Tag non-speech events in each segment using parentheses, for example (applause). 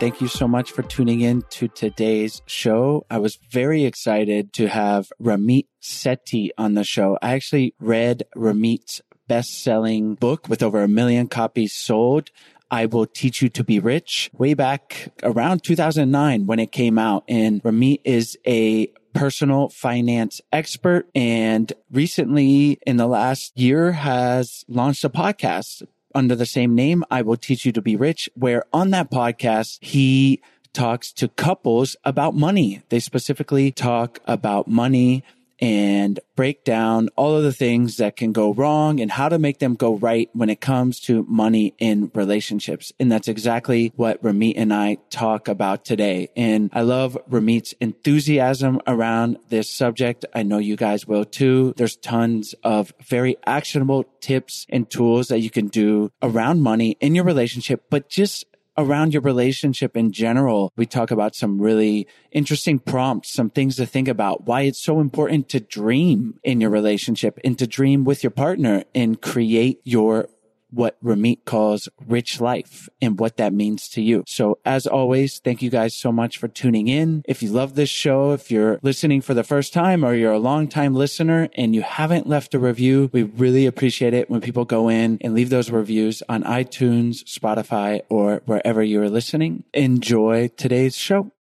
Thank you so much for tuning in to today's show. I was very excited to have Ramit Sethi on the show. I actually read Ramit's best selling book with over a million copies sold. I will teach you to be rich way back around 2009 when it came out. And Ramit is a personal finance expert and recently in the last year has launched a podcast under the same name, I will teach you to be rich, where on that podcast, he talks to couples about money. They specifically talk about money and break down all of the things that can go wrong and how to make them go right when it comes to money in relationships. And that's exactly what Ramit and I talk about today. And I love Ramit's enthusiasm around this subject. I know you guys will too. There's tons of very actionable tips and tools that you can do around money in your relationship, but just around your relationship in general. We talk about some really interesting prompts, some things to think about, why it's so important to dream in your relationship and to dream with your partner and create your what Ramit calls rich life and what that means to you. So as always, thank you guys so much for tuning in. If you love this show, if you're listening for the first time or you're a long time listener and you haven't left a review, we really appreciate it when people go in and leave those reviews on iTunes, Spotify, or wherever you're listening. Enjoy today's show.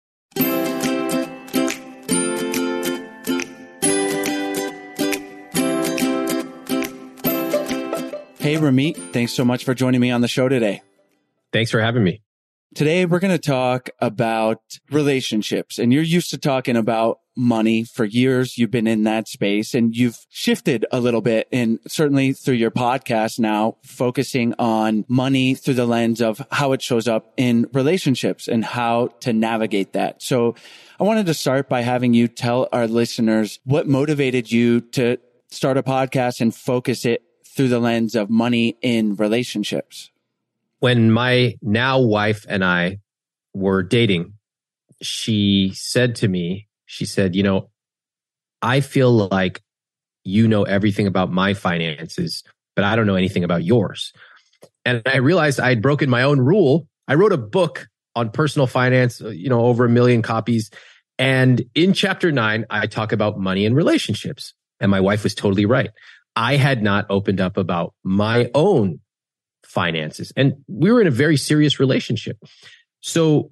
Hey, Ramit, thanks so much for joining me on the show today. Thanks for having me. Today, we're going to talk about relationships and you're used to talking about money for years. You've been in that space and you've shifted a little bit and certainly through your podcast now focusing on money through the lens of how it shows up in relationships and how to navigate that. So I wanted to start by having you tell our listeners what motivated you to start a podcast and focus it through the lens of money in relationships? When my now wife and I were dating, she said to me, she said, you know, I feel like you know everything about my finances, but I don't know anything about yours. And I realized I had broken my own rule. I wrote a book on personal finance, uh, you know, over a million copies. And in chapter nine, I talk about money and relationships. And my wife was totally right. I had not opened up about my own finances. And we were in a very serious relationship. So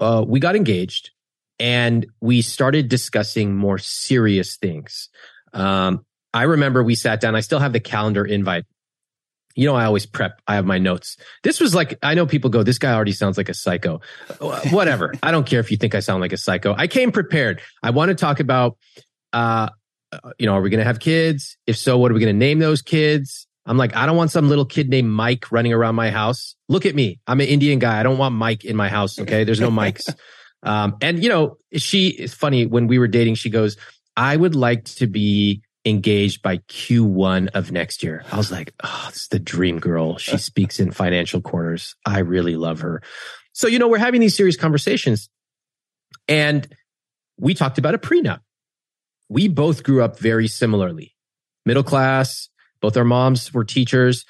uh, we got engaged and we started discussing more serious things. Um, I remember we sat down. I still have the calendar invite. You know, I always prep. I have my notes. This was like, I know people go, this guy already sounds like a psycho. Whatever. I don't care if you think I sound like a psycho. I came prepared. I want to talk about uh, you know, are we going to have kids? If so, what are we going to name those kids? I'm like, I don't want some little kid named Mike running around my house. Look at me. I'm an Indian guy. I don't want Mike in my house. Okay. There's no Mikes. (laughs) Um, and you know, she is funny when we were dating, she goes, I would like to be engaged by Q1 of next year. I was like, oh, it's the dream girl. She (laughs) speaks in financial corners. I really love her. So, you know, we're having these serious conversations and we talked about a prenup we both grew up very similarly middle class. Both our moms were teachers.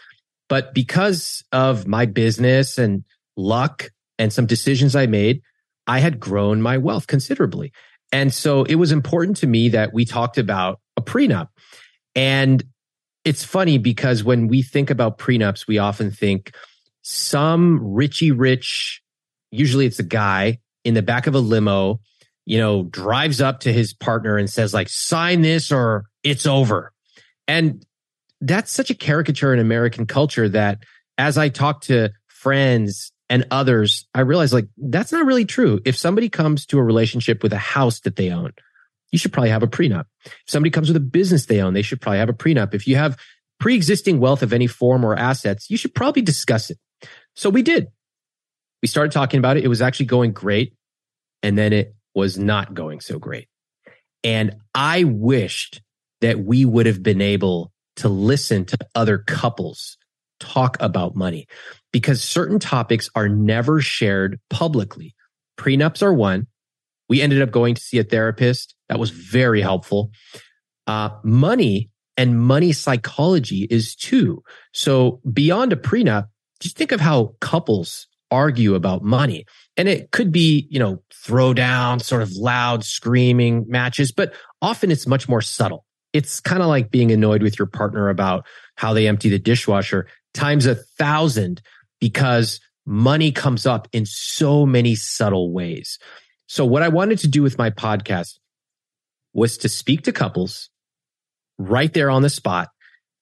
But because of my business and luck and some decisions I made, I had grown my wealth considerably. And so it was important to me that we talked about a prenup. And it's funny because when we think about prenups, we often think some richy rich, usually it's a guy in the back of a limo you know, drives up to his partner and says like, sign this or it's over. And that's such a caricature in American culture that as I talk to friends and others, I realize like that's not really true. If somebody comes to a relationship with a house that they own, you should probably have a prenup. If somebody comes with a business they own, they should probably have a prenup. If you have pre-existing wealth of any form or assets, you should probably discuss it. So we did. We started talking about it. It was actually going great. And then it was not going so great. And I wished that we would have been able to listen to other couples talk about money because certain topics are never shared publicly. Prenups are one. We ended up going to see a therapist. That was very helpful. Uh, money and money psychology is two. So beyond a prenup, just think of how couples argue about money. And it could be, you know, throw down, sort of loud screaming matches, but often it's much more subtle. It's kind of like being annoyed with your partner about how they empty the dishwasher times a thousand because money comes up in so many subtle ways. So what I wanted to do with my podcast was to speak to couples right there on the spot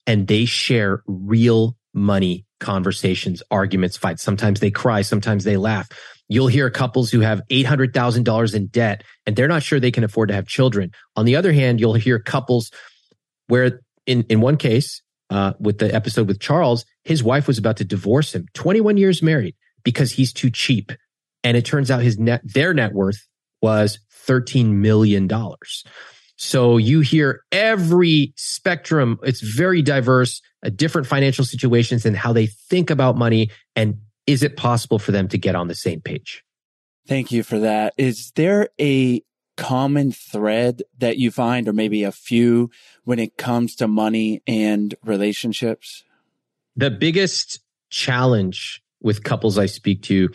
and they share real money conversations, arguments, fights. Sometimes they cry. Sometimes they laugh. You'll hear couples who have $800,000 in debt and they're not sure they can afford to have children. On the other hand, you'll hear couples where in, in one case, uh, with the episode with Charles, his wife was about to divorce him, 21 years married because he's too cheap. And it turns out his net, their net worth was $13 million. So you hear every spectrum. It's very diverse, uh, different financial situations and how they think about money. And is it possible for them to get on the same page? Thank you for that. Is there a common thread that you find, or maybe a few, when it comes to money and relationships? The biggest challenge with couples I speak to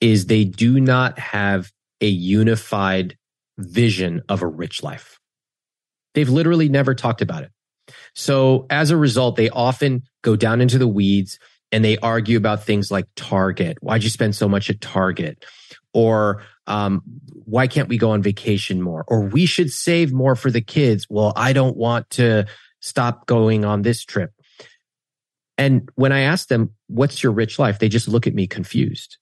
is they do not have a unified vision of a rich life. They've literally never talked about it. So as a result, they often go down into the weeds and they argue about things like Target. Why'd you spend so much at Target? Or um, why can't we go on vacation more? Or we should save more for the kids. Well, I don't want to stop going on this trip. And when I ask them, what's your rich life? They just look at me confused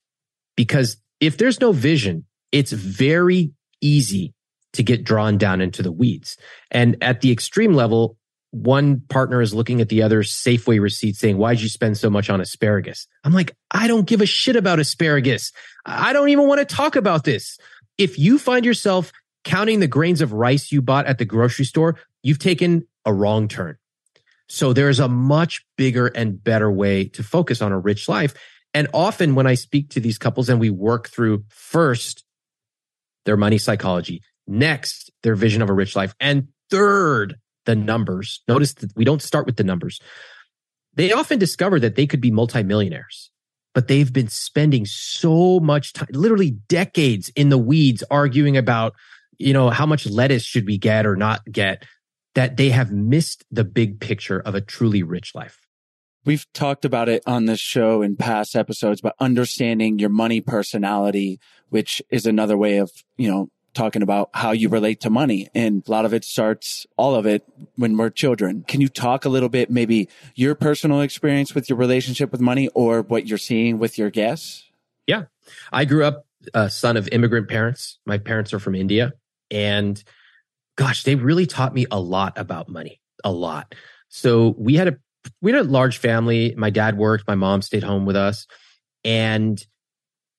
because if there's no vision, it's very easy to get drawn down into the weeds. And at the extreme level, one partner is looking at the other's Safeway receipt saying, why'd you spend so much on asparagus? I'm like, I don't give a shit about asparagus. I don't even want to talk about this. If you find yourself counting the grains of rice you bought at the grocery store, you've taken a wrong turn. So there's a much bigger and better way to focus on a rich life. And often when I speak to these couples and we work through first their money psychology, next their vision of a rich life, and third the numbers. Notice that we don't start with the numbers. They often discover that they could be multimillionaires, but they've been spending so much time, literally decades in the weeds arguing about, you know, how much lettuce should we get or not get that they have missed the big picture of a truly rich life. We've talked about it on this show in past episodes, but understanding your money personality, which is another way of, you know, talking about how you relate to money. And a lot of it starts, all of it, when we're children. Can you talk a little bit, maybe your personal experience with your relationship with money or what you're seeing with your guests? Yeah. I grew up a son of immigrant parents. My parents are from India. And gosh, they really taught me a lot about money, a lot. So we had a, we had a large family. My dad worked, my mom stayed home with us. And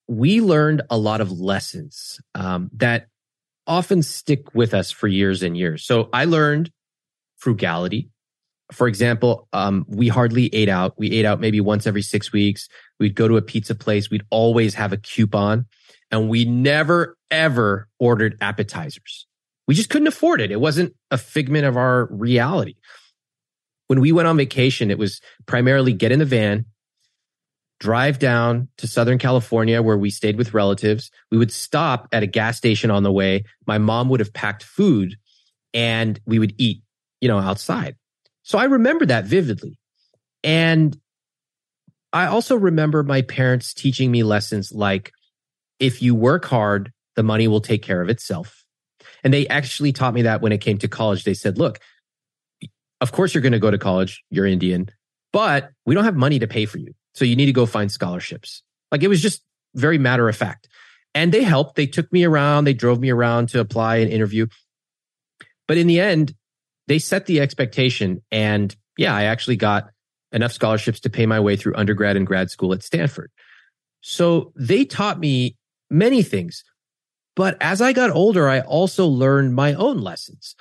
we learned a lot of lessons um, that often stick with us for years and years. So I learned frugality. For example, um, we hardly ate out. We ate out maybe once every six weeks. We'd go to a pizza place. We'd always have a coupon and we never ever ordered appetizers. We just couldn't afford it. It wasn't a figment of our reality. When we went on vacation, it was primarily get in the van, drive down to Southern California where we stayed with relatives. We would stop at a gas station on the way. My mom would have packed food and we would eat, you know, outside. So I remember that vividly. And I also remember my parents teaching me lessons like if you work hard, the money will take care of itself. And they actually taught me that when it came to college. They said, look, of course you're going to go to college. You're Indian, but we don't have money to pay for you. So you need to go find scholarships. Like it was just very matter of fact. And they helped. They took me around. They drove me around to apply and interview. But in the end, they set the expectation. And yeah, I actually got enough scholarships to pay my way through undergrad and grad school at Stanford. So they taught me many things. But as I got older, I also learned my own lessons,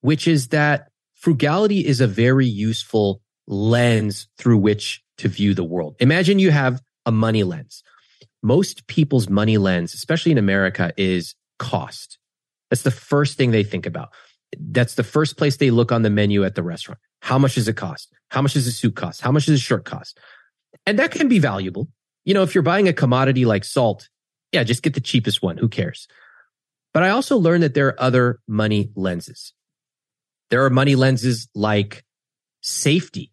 which is that frugality is a very useful lens through which to view the world. Imagine you have a money lens. Most people's money lens, especially in America, is cost. That's the first thing they think about. That's the first place they look on the menu at the restaurant. How much does it cost? How much does a suit cost? How much does a shirt cost? And that can be valuable. You know, if you're buying a commodity like salt, yeah, just get the cheapest one. Who cares? But I also learned that there are other money lenses. There are money lenses like safety.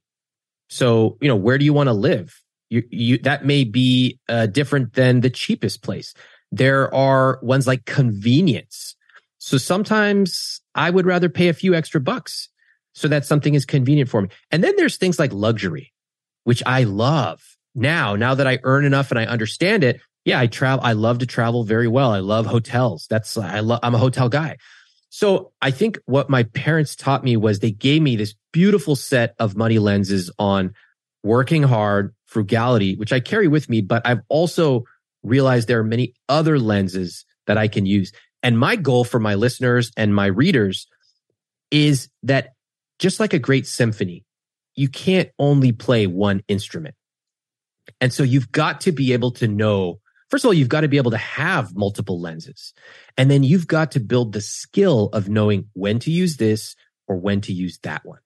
So, you know, where do you want to live? You, you, that may be uh, different than the cheapest place. There are ones like convenience. So sometimes I would rather pay a few extra bucks so that something is convenient for me. And then there's things like luxury, which I love now, now that I earn enough and I understand it. Yeah, I travel. I love to travel very well. I love hotels. That's, I love, I'm a hotel guy. So I think what my parents taught me was they gave me this beautiful set of money lenses on working hard, frugality, which I carry with me, but I've also realized there are many other lenses that I can use. And my goal for my listeners and my readers is that just like a great symphony, you can't only play one instrument. And so you've got to be able to know, first of all, you've got to be able to have multiple lenses. And then you've got to build the skill of knowing when to use this or when to use that one.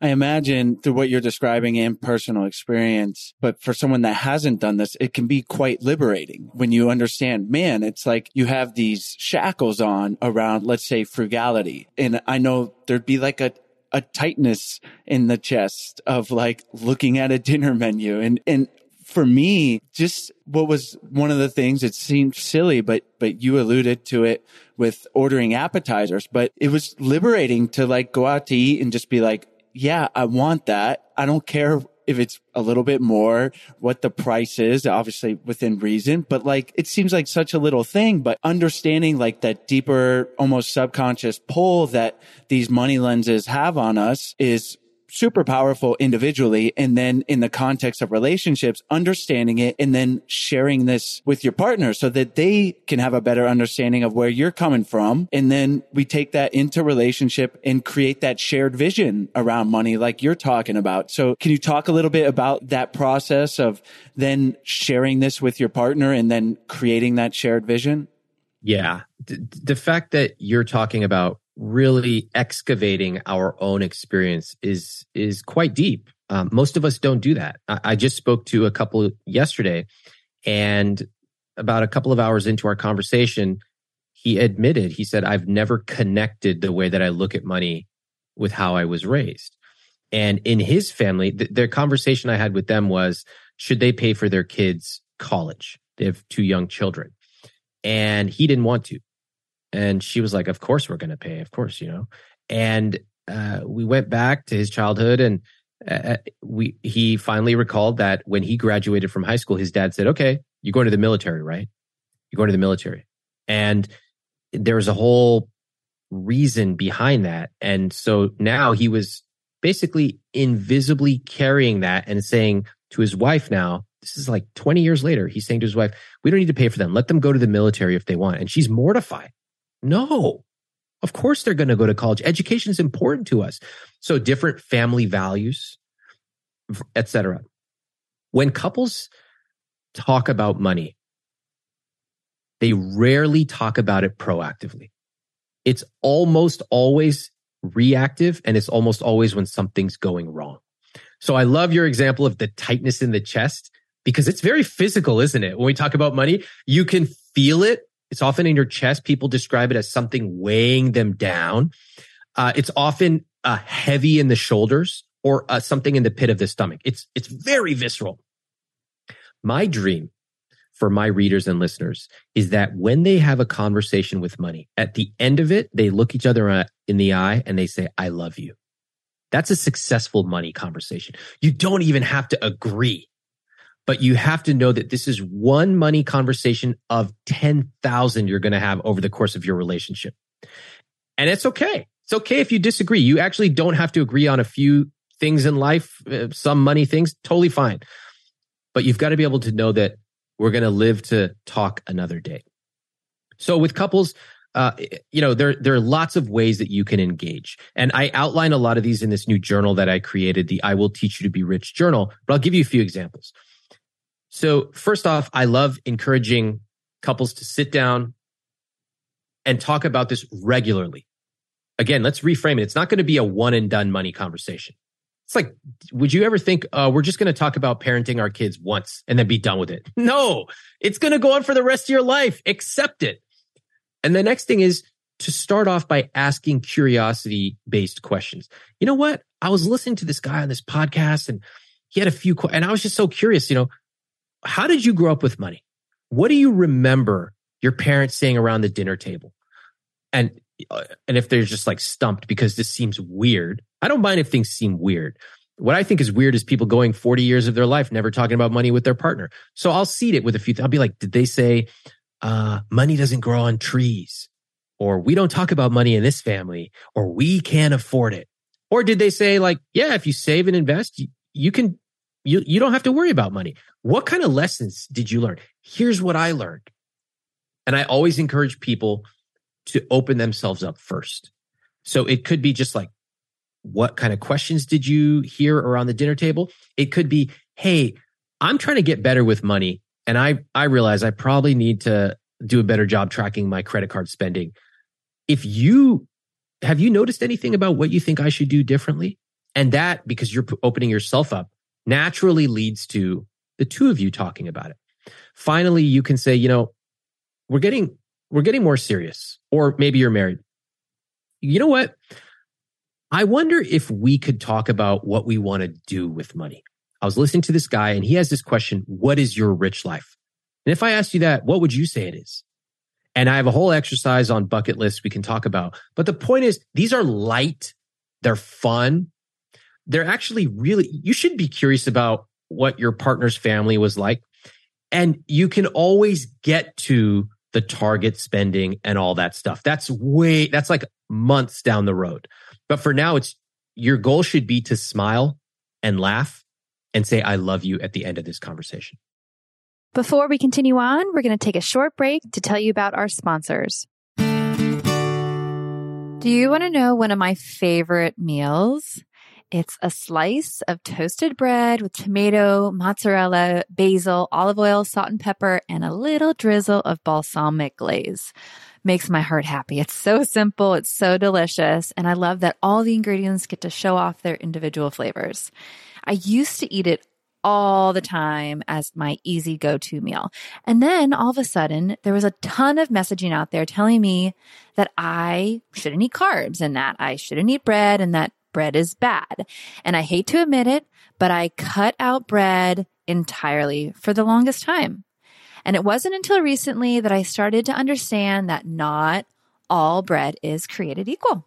I imagine through what you're describing in personal experience, but for someone that hasn't done this, it can be quite liberating when you understand, man, it's like you have these shackles on around, let's say frugality. And I know there'd be like a, a tightness in the chest of like looking at a dinner menu and, and for me, just what was one of the things it seemed silly, but, but you alluded to it with ordering appetizers, but it was liberating to like go out to eat and just be like, yeah, I want that. I don't care if it's a little bit more, what the price is, obviously within reason, but like it seems like such a little thing, but understanding like that deeper, almost subconscious pull that these money lenses have on us is super powerful individually. And then in the context of relationships, understanding it and then sharing this with your partner so that they can have a better understanding of where you're coming from. And then we take that into relationship and create that shared vision around money, like you're talking about. So can you talk a little bit about that process of then sharing this with your partner and then creating that shared vision? Yeah. the fact that you're talking about really excavating our own experience is is quite deep. Um, most of us don't do that. I, I just spoke to a couple yesterday, and about a couple of hours into our conversation, he admitted he said, "I've never connected the way that I look at money with how I was raised." And in his family, th- their conversation I had with them was, should they pay for their kids' college? They have two young children, and he didn't want to. And she was like, Of course we're going to pay. Of course, you know. And uh, we went back to his childhood and uh, uh, we he finally recalled that when he graduated from high school, his dad said, Okay, you're going to the military, right? You're going to the military. And there was a whole reason behind that. And so now he was basically invisibly carrying that and saying to his wife now, this is like 20 years later, he's saying to his wife, we don't need to pay for them. Let them go to the military if they want. And she's mortified. No, of course they're going to go to college. Education is important to us. So different family values, etc. When couples talk about money, they rarely talk about it proactively. It's almost always reactive and it's almost always when something's going wrong. So I love your example of the tightness in the chest because it's very physical, isn't it? When we talk about money, you can feel it it's often in your chest. People describe it as something weighing them down. Uh, it's often uh, heavy in the shoulders or uh, something in the pit of the stomach. It's it's very visceral. My dream for my readers and listeners is that when they have a conversation with money, at the end of it, they look each other uh, in the eye and they say, "I love you." That's a successful money conversation. You don't even have to agree but you have to know that this is one money conversation of 10,000 you're going to have over the course of your relationship. And it's okay. It's okay if you disagree. You actually don't have to agree on a few things in life, uh, some money things, totally fine. But you've got to be able to know that we're going to live to talk another day. So with couples, uh, you know, there, there are lots of ways that you can engage. And I outline a lot of these in this new journal that I created, the I Will Teach You to Be Rich journal, but I'll give you a few examples. So first off, I love encouraging couples to sit down and talk about this regularly. Again, let's reframe it. It's not going to be a one and done money conversation. It's like, would you ever think uh, we're just going to talk about parenting our kids once and then be done with it? (laughs) No, it's going to go on for the rest of your life. Accept it. And the next thing is to start off by asking curiosity based questions. You know what? I was listening to this guy on this podcast and he had a few, and I was just so curious, you know, how did you grow up with money? What do you remember your parents saying around the dinner table? And uh, and if they're just like stumped because this seems weird, I don't mind if things seem weird. What I think is weird is people going 40 years of their life never talking about money with their partner. So I'll seed it with a few. I'll be like, did they say uh, money doesn't grow on trees, or we don't talk about money in this family, or we can't afford it, or did they say like, yeah, if you save and invest, you, you can you, you don't have to worry about money. What kind of lessons did you learn? Here's what I learned. And I always encourage people to open themselves up first. So it could be just like, what kind of questions did you hear around the dinner table? It could be, Hey, I'm trying to get better with money. And I, I realize I probably need to do a better job tracking my credit card spending. If you have you noticed anything about what you think I should do differently? And that, because you're opening yourself up, naturally leads to the two of you talking about it. Finally, you can say, you know, we're getting, we're getting more serious, or maybe you're married. You know what? I wonder if we could talk about what we want to do with money. I was listening to this guy and he has this question. What is your rich life? And if I asked you that, what would you say it is? And I have a whole exercise on bucket lists we can talk about. But the point is, these are light. They're fun. They're actually really, you should be curious about what your partner's family was like. And you can always get to the target spending and all that stuff. That's way, that's like months down the road. But for now, it's your goal should be to smile and laugh and say, I love you at the end of this conversation. Before we continue on, we're going to take a short break to tell you about our sponsors. Do you want to know one of my favorite meals? It's a slice of toasted bread with tomato, mozzarella, basil, olive oil, salt and pepper, and a little drizzle of balsamic glaze. Makes my heart happy. It's so simple. It's so delicious. And I love that all the ingredients get to show off their individual flavors. I used to eat it all the time as my easy go to meal. And then all of a sudden, there was a ton of messaging out there telling me that I shouldn't eat carbs and that I shouldn't eat bread and that bread is bad. And I hate to admit it, but I cut out bread entirely for the longest time. And it wasn't until recently that I started to understand that not all bread is created equal.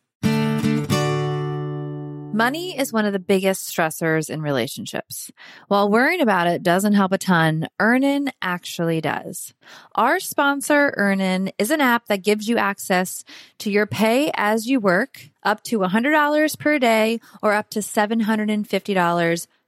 Money is one of the biggest stressors in relationships. While worrying about it doesn't help a ton, Earnin actually does. Our sponsor, Earnin, is an app that gives you access to your pay as you work, up to $100 per day or up to $750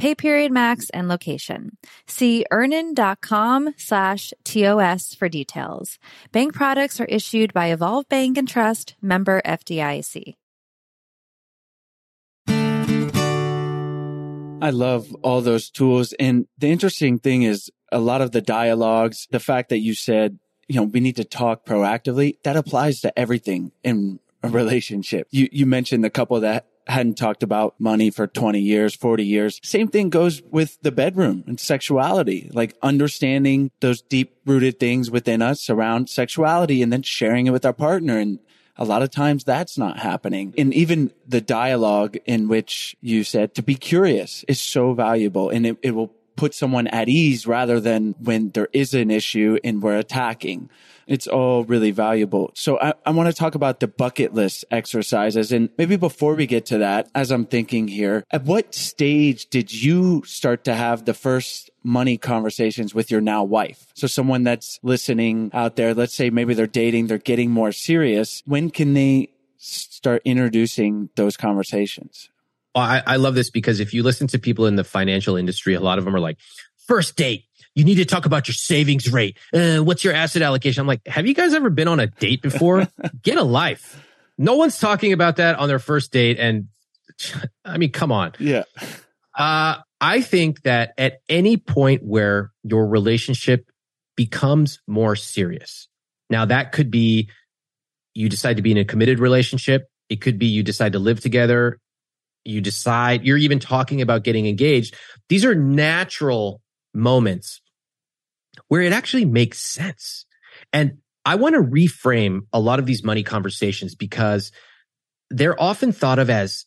pay period max, and location. See earnin.com slash TOS for details. Bank products are issued by Evolve Bank and Trust, member FDIC. I love all those tools. And the interesting thing is a lot of the dialogues, the fact that you said, you know, we need to talk proactively, that applies to everything in a relationship. You, you mentioned the couple that hadn't talked about money for 20 years, 40 years. Same thing goes with the bedroom and sexuality, like understanding those deep rooted things within us around sexuality and then sharing it with our partner. And a lot of times that's not happening. And even the dialogue in which you said to be curious is so valuable and it, it will put someone at ease rather than when there is an issue and we're attacking. It's all really valuable. So I, I want to talk about the bucket list exercises. And maybe before we get to that, as I'm thinking here, at what stage did you start to have the first money conversations with your now wife? So someone that's listening out there, let's say maybe they're dating, they're getting more serious. When can they start introducing those conversations? Well, I, I love this because if you listen to people in the financial industry, a lot of them are like, first date, you need to talk about your savings rate. Uh, what's your asset allocation? I'm like, have you guys ever been on a date before? (laughs) Get a life. No one's talking about that on their first date. And (laughs) I mean, come on. Yeah. Uh, I think that at any point where your relationship becomes more serious, now that could be you decide to be in a committed relationship. It could be you decide to live together. You decide you're even talking about getting engaged. These are natural moments where it actually makes sense. And I want to reframe a lot of these money conversations because they're often thought of as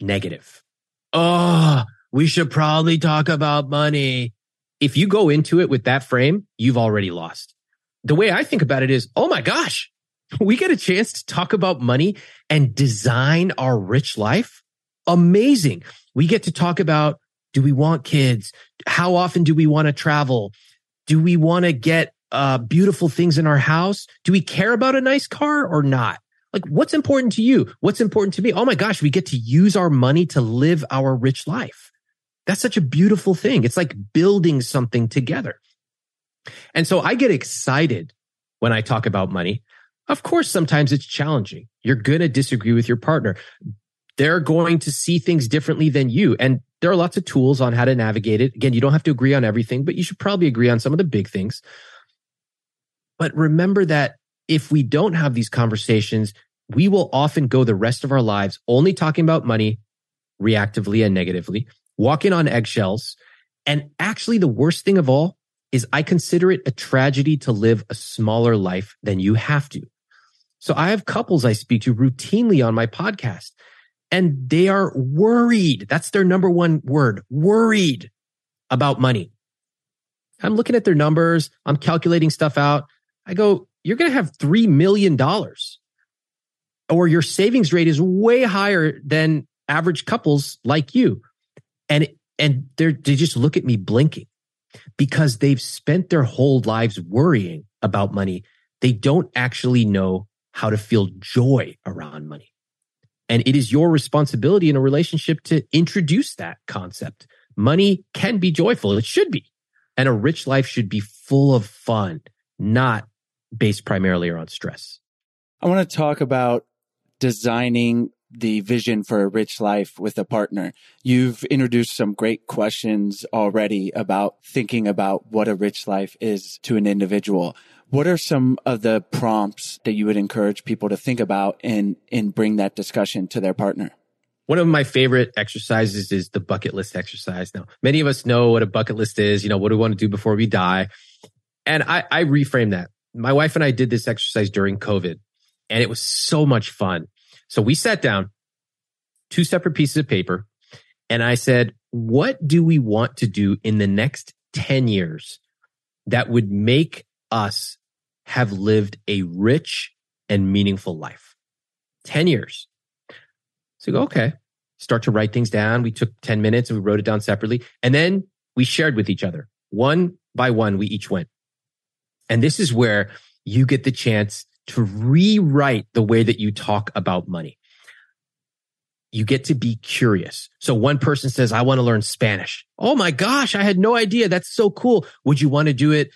negative. Oh, we should probably talk about money. If you go into it with that frame, you've already lost. The way I think about it is, oh my gosh, (laughs) we get a chance to talk about money and design our rich life. Amazing. We get to talk about do we want kids? How often do we want to travel? Do we want to get uh, beautiful things in our house? Do we care about a nice car or not? Like, what's important to you? What's important to me? Oh my gosh, we get to use our money to live our rich life. That's such a beautiful thing. It's like building something together. And so I get excited when I talk about money. Of course, sometimes it's challenging. You're going to disagree with your partner. They're going to see things differently than you. And there are lots of tools on how to navigate it. Again, you don't have to agree on everything, but you should probably agree on some of the big things. But remember that if we don't have these conversations, we will often go the rest of our lives only talking about money reactively and negatively, walking on eggshells. And actually, the worst thing of all is I consider it a tragedy to live a smaller life than you have to. So I have couples I speak to routinely on my podcast and they are worried. That's their number one word, worried about money. I'm looking at their numbers. I'm calculating stuff out. I go, you're going to have $3 million or your savings rate is way higher than average couples like you. And, and they they just look at me blinking because they've spent their whole lives worrying about money. They don't actually know how to feel joy around money. And it is your responsibility in a relationship to introduce that concept. Money can be joyful. It should be. And a rich life should be full of fun, not based primarily around stress. I want to talk about designing the vision for a rich life with a partner. You've introduced some great questions already about thinking about what a rich life is to an individual. What are some of the prompts that you would encourage people to think about and, and bring that discussion to their partner? One of my favorite exercises is the bucket list exercise. Now, many of us know what a bucket list is. You know, what do we want to do before we die? And I, I reframe that. My wife and I did this exercise during COVID and it was so much fun. So we sat down, two separate pieces of paper, and I said, what do we want to do in the next 10 years that would make us have lived a rich and meaningful life. 10 years. So go, okay, start to write things down. We took 10 minutes and we wrote it down separately. And then we shared with each other. One by one, we each went. And this is where you get the chance to rewrite the way that you talk about money. you get to be curious. So one person says, I want to learn Spanish. Oh my gosh, I had no idea. That's so cool. Would you want to do it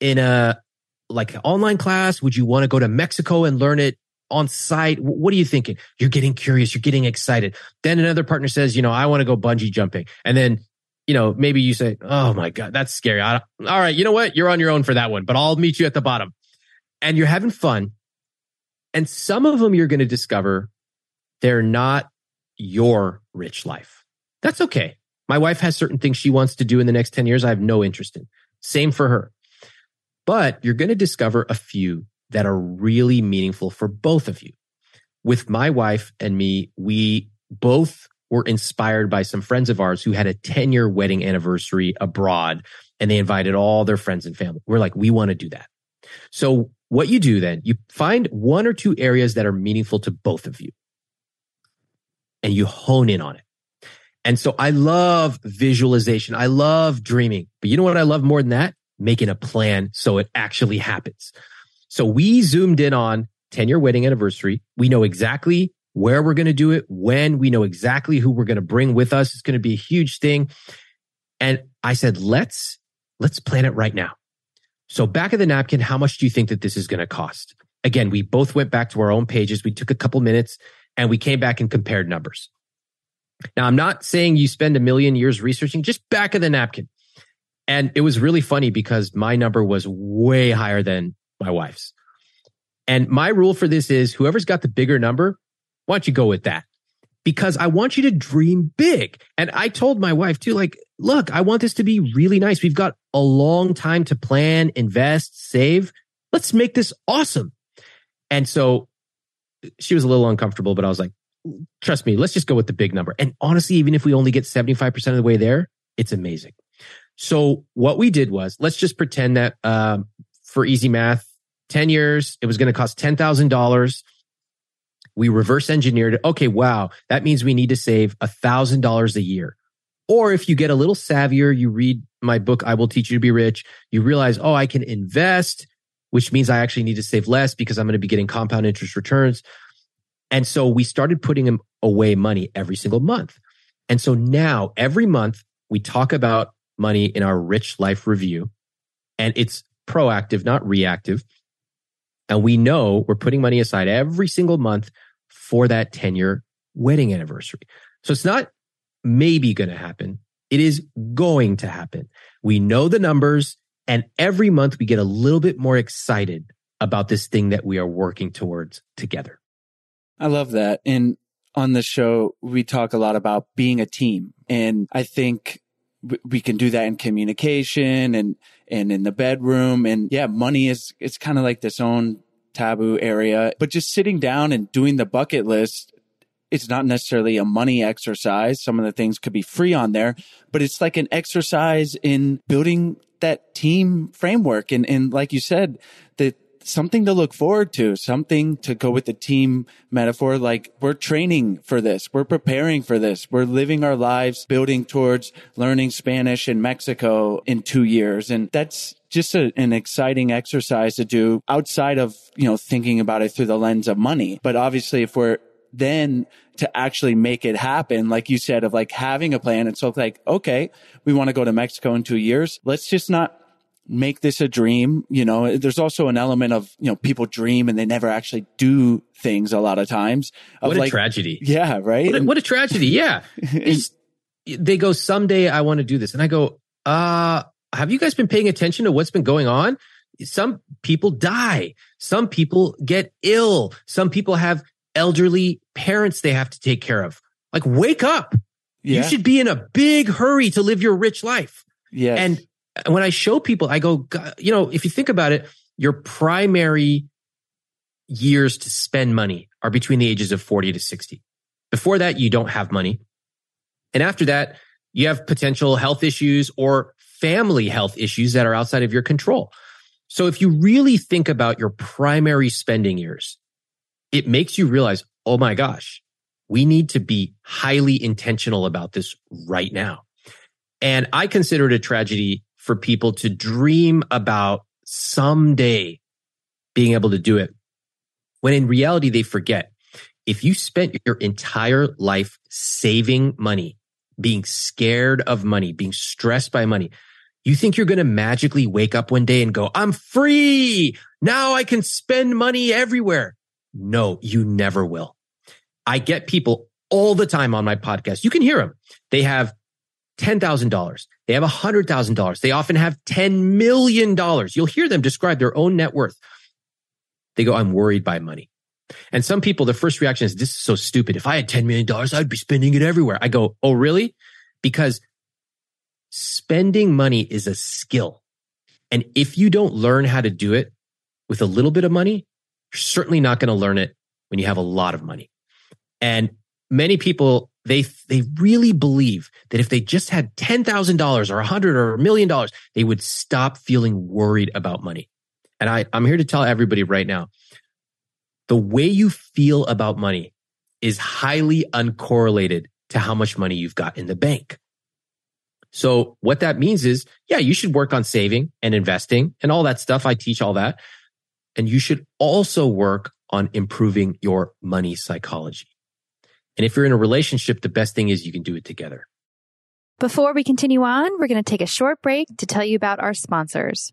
in a like online class? Would you want to go to Mexico and learn it on site? What are you thinking? You're getting curious. You're getting excited. Then another partner says, you know, I want to go bungee jumping. And then, you know, maybe you say, Oh my God, that's scary. All right. You know what? You're on your own for that one, but I'll meet you at the bottom and you're having fun. And some of them you're going to discover they're not your rich life. That's okay. My wife has certain things she wants to do in the next 10 years I have no interest in. Same for her. But you're going to discover a few that are really meaningful for both of you. With my wife and me, we both were inspired by some friends of ours who had a 10 year wedding anniversary abroad and they invited all their friends and family. We're like, we want to do that. So what you do then, you find one or two areas that are meaningful to both of you and you hone in on it. And so I love visualization. I love dreaming, but you know what I love more than that? Making a plan so it actually happens. So we zoomed in on 10 year wedding anniversary. We know exactly where we're going to do it, when we know exactly who we're going to bring with us. It's going to be a huge thing. And I said, let's, let's plan it right now. So back of the napkin, how much do you think that this is going to cost? Again, we both went back to our own pages. We took a couple minutes and we came back and compared numbers. Now, I'm not saying you spend a million years researching, just back of the napkin. And it was really funny because my number was way higher than my wife's. And my rule for this is whoever's got the bigger number, why don't you go with that? Because I want you to dream big. And I told my wife too, like, look, I want this to be really nice. We've got a long time to plan, invest, save. Let's make this awesome. And so she was a little uncomfortable, but I was like, trust me, let's just go with the big number. And honestly, even if we only get 75% of the way there, it's amazing. So what we did was let's just pretend that, um, for easy math, 10 years, it was going to cost $10,000. We reverse engineered it. Okay. Wow. That means we need to save $1,000 a year. Or if you get a little savvier, you read my book, I will teach you to be rich. You realize, oh, I can invest which means I actually need to save less because I'm going to be getting compound interest returns. And so we started putting away money every single month. And so now every month we talk about money in our rich life review and it's proactive, not reactive. And we know we're putting money aside every single month for that 10 year wedding anniversary. So it's not maybe going to happen. It is going to happen. We know the numbers. And every month we get a little bit more excited about this thing that we are working towards together. I love that. And on the show, we talk a lot about being a team. And I think we can do that in communication and, and in the bedroom. And yeah, money is, it's kind of like this own taboo area, but just sitting down and doing the bucket list it's not necessarily a money exercise. Some of the things could be free on there, but it's like an exercise in building that team framework. And, and like you said, that something to look forward to, something to go with the team metaphor. Like we're training for this. We're preparing for this. We're living our lives building towards learning Spanish in Mexico in two years. And that's just a, an exciting exercise to do outside of, you know, thinking about it through the lens of money. But obviously if we're then to actually make it happen, like you said, of like having a plan. And so like, okay, we want to go to Mexico in two years. Let's just not make this a dream. You know, there's also an element of, you know, people dream and they never actually do things a lot of times. Of what a like, tragedy. Yeah. Right. What a, what a tragedy. Yeah. (laughs) they go, someday I want to do this. And I go, uh, have you guys been paying attention to what's been going on? Some people die. Some people get ill. Some people have elderly parents they have to take care of. Like, wake up. Yeah. You should be in a big hurry to live your rich life. Yeah. And when I show people, I go, you know, if you think about it, your primary years to spend money are between the ages of 40 to 60. Before that, you don't have money. And after that, you have potential health issues or family health issues that are outside of your control. So if you really think about your primary spending years, it makes you realize, oh my gosh, we need to be highly intentional about this right now. And I consider it a tragedy for people to dream about someday being able to do it when in reality they forget if you spent your entire life saving money, being scared of money, being stressed by money, you think you're going to magically wake up one day and go, I'm free. Now I can spend money everywhere. No, you never will. I get people all the time on my podcast. You can hear them. They have $10,000. They have $100,000. They often have $10 million. You'll hear them describe their own net worth. They go, I'm worried by money. And some people, the first reaction is, this is so stupid. If I had $10 million, I'd be spending it everywhere. I go, oh, really? Because spending money is a skill. And if you don't learn how to do it with a little bit of money, you're certainly not going to learn it when you have a lot of money. And many people, they, they really believe that if they just had $10,000 or a hundred or a million dollars, they would stop feeling worried about money. And I, I'm here to tell everybody right now, the way you feel about money is highly uncorrelated to how much money you've got in the bank. So what that means is, yeah, you should work on saving and investing and all that stuff. I teach all that. And you should also work on improving your money psychology. And if you're in a relationship, the best thing is you can do it together. Before we continue on, we're going to take a short break to tell you about our sponsors.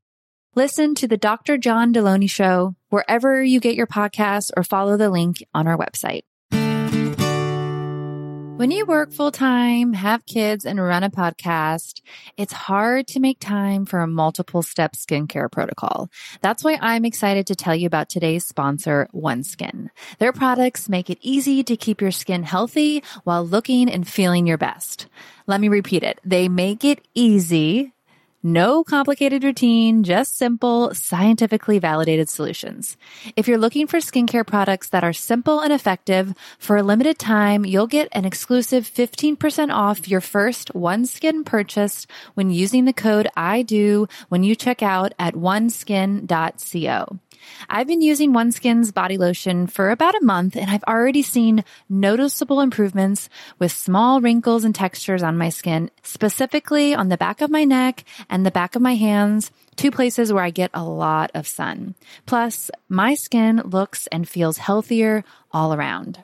Listen to the Dr. John Delony Show wherever you get your podcasts or follow the link on our website. When you work full time, have kids, and run a podcast, it's hard to make time for a multiple step skincare protocol. That's why I'm excited to tell you about today's sponsor, OneSkin. Their products make it easy to keep your skin healthy while looking and feeling your best. Let me repeat it. They make it easy no complicated routine, just simple, scientifically validated solutions. If you're looking for skincare products that are simple and effective, for a limited time, you'll get an exclusive 15% off your first OneSkin purchase when using the code I do when you check out at oneskin.co. I've been using OneSkin's body lotion for about a month and I've already seen noticeable improvements with small wrinkles and textures on my skin, specifically on the back of my neck and the back of my hands, two places where I get a lot of sun. Plus, my skin looks and feels healthier all around.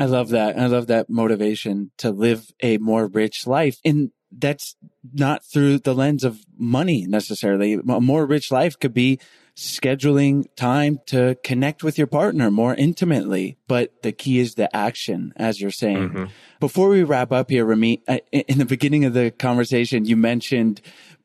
I love that. I love that motivation to live a more rich life. And that's not through the lens of money necessarily. A more rich life could be scheduling time to connect with your partner more intimately. But the key is the action, as you're saying. Mm-hmm. Before we wrap up here, Ramit, in the beginning of the conversation, you mentioned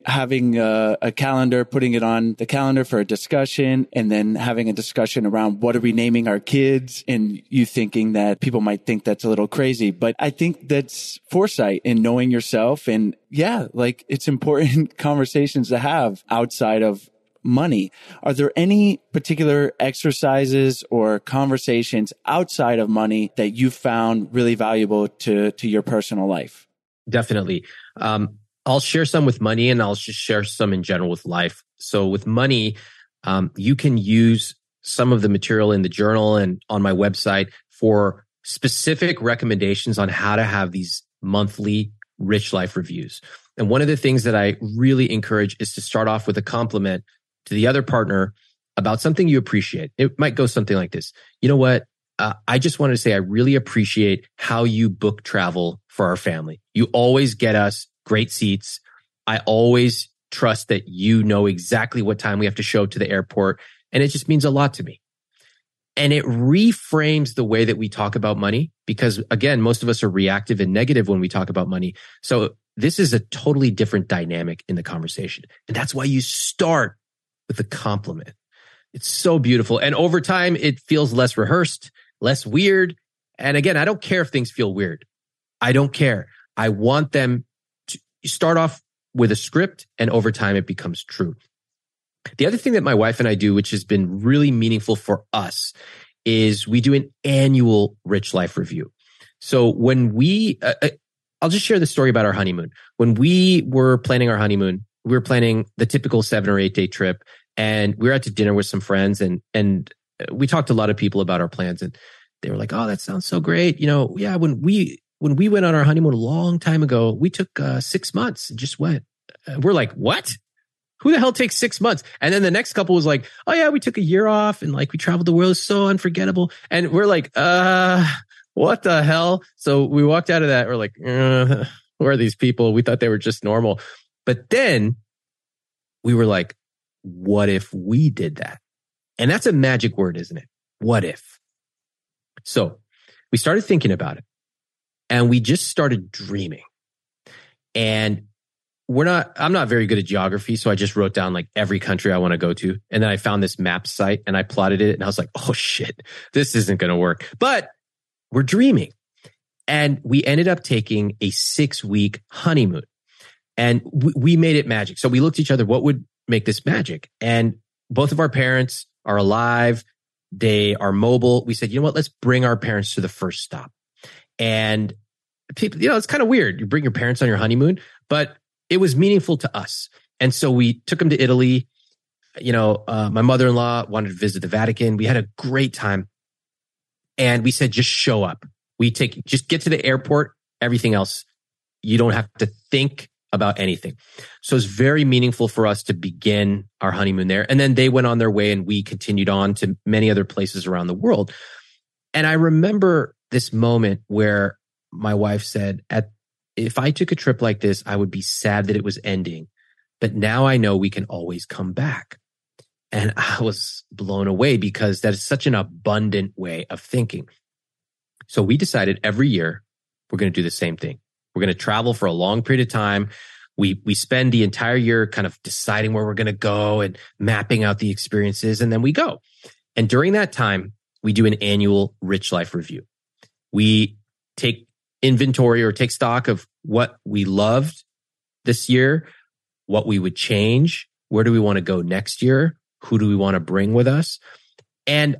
having a, a, calendar, putting it on the calendar for a discussion, and then having a discussion around what are we naming our kids, and you thinking that people might think that's a little crazy. But I think that's foresight in knowing yourself. And yeah, like it's important (laughs) conversations to have outside of money. Are there any particular exercises or conversations outside of money that you found really valuable to, to your personal life? Definitely. Um, I'll share some with money and I'll just share some in general with life. So with money, um, you can use some of the material in the journal and on my website for specific recommendations on how to have these monthly rich life reviews. And one of the things that I really encourage is to start off with a compliment to the other partner about something you appreciate. It might go something like this. You know what? Uh, I just wanted to say I really appreciate how you book travel for our family. You always get us great seats. I always trust that you know exactly what time we have to show to the airport. And it just means a lot to me. And it reframes the way that we talk about money because again, most of us are reactive and negative when we talk about money. So this is a totally different dynamic in the conversation. And that's why you start with a compliment. It's so beautiful. And over time, it feels less rehearsed, less weird. And again, I don't care if things feel weird. I don't care. I want them to start off with a script and over time it becomes true. The other thing that my wife and I do, which has been really meaningful for us, is we do an annual rich life review. So when we, uh, uh I'll just share the story about our honeymoon. When we were planning our honeymoon, we were planning the typical seven or eight day trip and we were out to dinner with some friends and, and we talked to a lot of people about our plans and they were like, Oh, that sounds so great. You know, yeah, when we, when we went on our honeymoon a long time ago, we took uh, six months and just went. Uh, we're like, what? Who the hell takes six months? And then the next couple was like, oh yeah, we took a year off and like we traveled the world. so unforgettable. And we're like, uh, what the hell? So we walked out of that. We're like, uh, who are these people? We thought they were just normal. But then we were like, what if we did that? And that's a magic word, isn't it? What if? So we started thinking about it and we just started dreaming. And we're not, I'm not very good at geography. So I just wrote down like every country I want to go to. And then I found this map site and I plotted it and I was like, oh shit, this isn't going to work. But we're dreaming. And we ended up taking a six week honeymoon and we, we made it magic. So we looked at each other, what would make this magic? And both of our parents are alive. They are mobile. We said, you know what? Let's bring our parents to the first stop. And people, you know, it's kind of weird. You bring your parents on your honeymoon, but it was meaningful to us. And so we took them to Italy. You know, uh, my mother in law wanted to visit the Vatican. We had a great time. And we said, just show up. We take, just get to the airport. Everything else, you don't have to think about anything. So it's very meaningful for us to begin our honeymoon there. And then they went on their way and we continued on to many other places around the world. And I remember this moment where my wife said, at, if I took a trip like this, I would be sad that it was ending. But now I know we can always come back. And (laughs) I was blown away because that is such an abundant way of thinking. So we decided every year we're going to do the same thing. We're going to travel for a long period of time. We, we spend the entire year kind of deciding where we're going to go and mapping out the experiences. And then we go. And during that time, we do an annual rich life review. We take inventory or take stock of what we loved this year, what we would change, where do we want to go next year? Who do we want to bring with us? And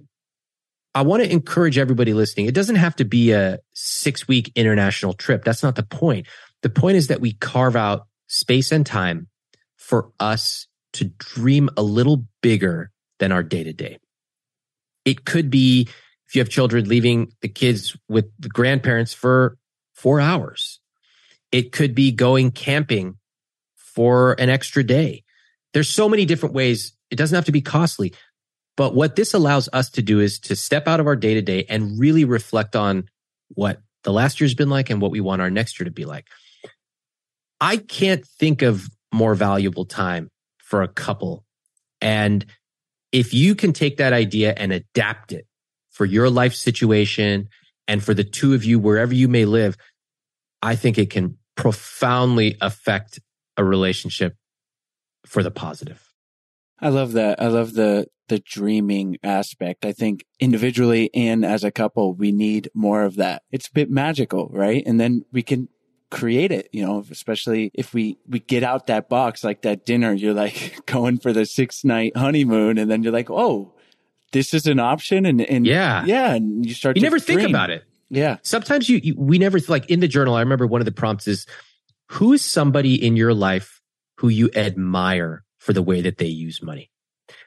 I want to encourage everybody listening. It doesn't have to be a six week international trip. That's not the point. The point is that we carve out space and time for us to dream a little bigger than our day to day. It could be if you have children leaving the kids with the grandparents for four hours. It could be going camping for an extra day. There's so many different ways. It doesn't have to be costly. But what this allows us to do is to step out of our day to day and really reflect on what the last year's been like and what we want our next year to be like. I can't think of more valuable time for a couple. And if you can take that idea and adapt it for your life situation and for the two of you, wherever you may live, I think it can profoundly affect a relationship for the positive. I love that. I love the the dreaming aspect. I think individually and as a couple, we need more of that. It's a bit magical, right? And then we can create it, you know, especially if we, we get out that box, like that dinner, you're like (laughs) going for the six night honeymoon. And then you're like, Oh, this is an option. And, and yeah, yeah. And you start, you never dream. think about it. Yeah. Sometimes you, you, we never like in the journal. I remember one of the prompts is who is somebody in your life who you admire for the way that they use money?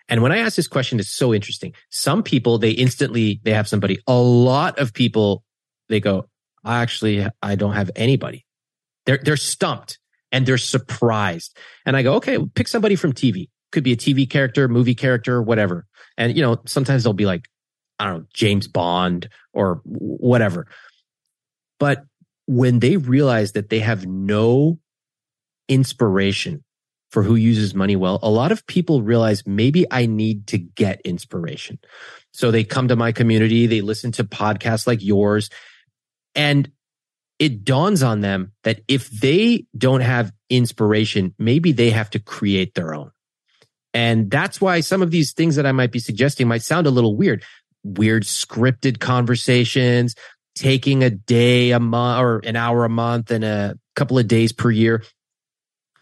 And when I ask this question, it's so interesting. Some people, they instantly, they have somebody. A lot of people, they go, I actually, I don't have anybody. They're, they're stumped and they're surprised. And I go, okay, pick somebody from TV. Could be a TV character, movie character, whatever. And, you know, sometimes they'll be like, I don't know, James Bond or whatever. But when they realize that they have no inspiration for who uses money well, a lot of people realize maybe I need to get inspiration. So they come to my community, they listen to podcasts like yours, and it dawns on them that if they don't have inspiration, maybe they have to create their own. And that's why some of these things that I might be suggesting might sound a little weird. Weird scripted conversations, taking a day a month or an hour a month and a couple of days per year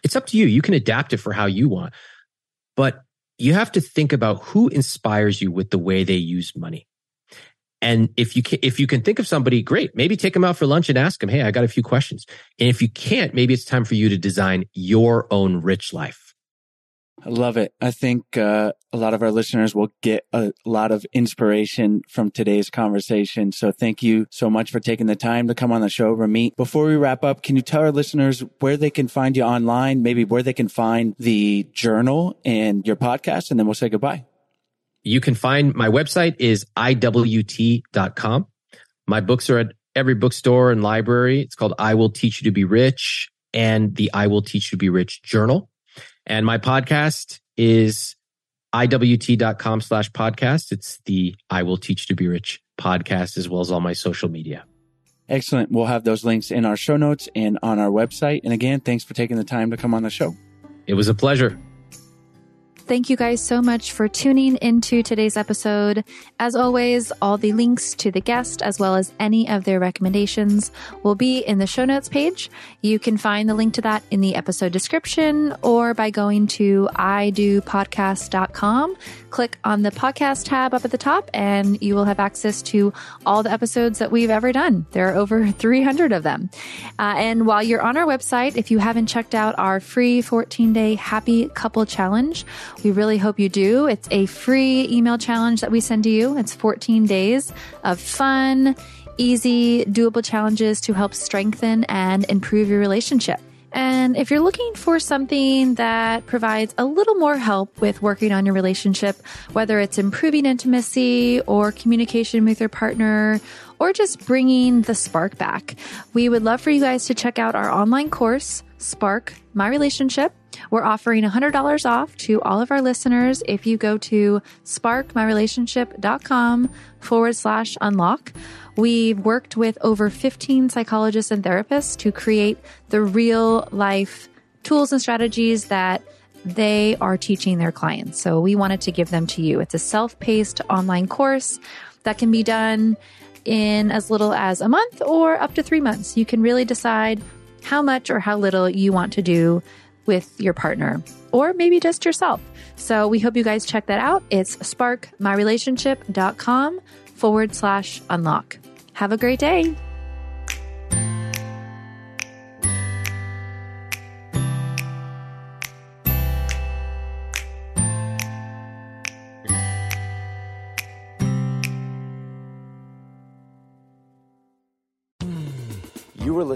it's up to you. You can adapt it for how you want, but you have to think about who inspires you with the way they use money. And if you can, if you can think of somebody, great. Maybe take them out for lunch and ask them, Hey, I got a few questions. And if you can't, maybe it's time for you to design your own rich life. I love it. I think uh, a lot of our listeners will get a lot of inspiration from today's conversation. So thank you so much for taking the time to come on the show, Ramit. Before we wrap up, can you tell our listeners where they can find you online, maybe where they can find the journal and your podcast, and then we'll say goodbye. You can find my website is iwt.com. My books are at every bookstore and library. It's called I Will Teach You to Be Rich and the I Will Teach You to Be Rich journal. And my podcast is iwt.com slash podcast. It's the I Will Teach to Be Rich podcast, as well as all my social media. Excellent. We'll have those links in our show notes and on our website. And again, thanks for taking the time to come on the show. It was a pleasure. Thank you guys so much for tuning into today's episode. As always, all the links to the guest as well as any of their recommendations will be in the show notes page. You can find the link to that in the episode description or by going to idopodcast.com. Click on the podcast tab up at the top and you will have access to all the episodes that we've ever done. There are over (laughs) 300 of them. Uh, and while you're on our website, if you haven't checked out our free 14 day happy couple challenge, we really hope you do. It's a free email challenge that we send to you. It's 14 days of fun, easy, doable challenges to help strengthen and improve your relationship. And if you're looking for something that provides a little more help with working on your relationship, whether it's improving intimacy or communication with your partner or just bringing the spark back, we would love for you guys to check out our online course, Spark My Relationship. We're offering $100 off to all of our listeners if you go to sparkmyrelationship.com forward slash unlock. We've worked with over 15 psychologists and therapists to create the real life tools and strategies that they are teaching their clients. So we wanted to give them to you. It's a self paced online course that can be done in as little as a month or up to three months. You can really decide how much or how little you want to do with your partner or maybe just yourself. So we hope you guys check that out. It's sparkmyrelationship.com forward slash unlock. Have a great day.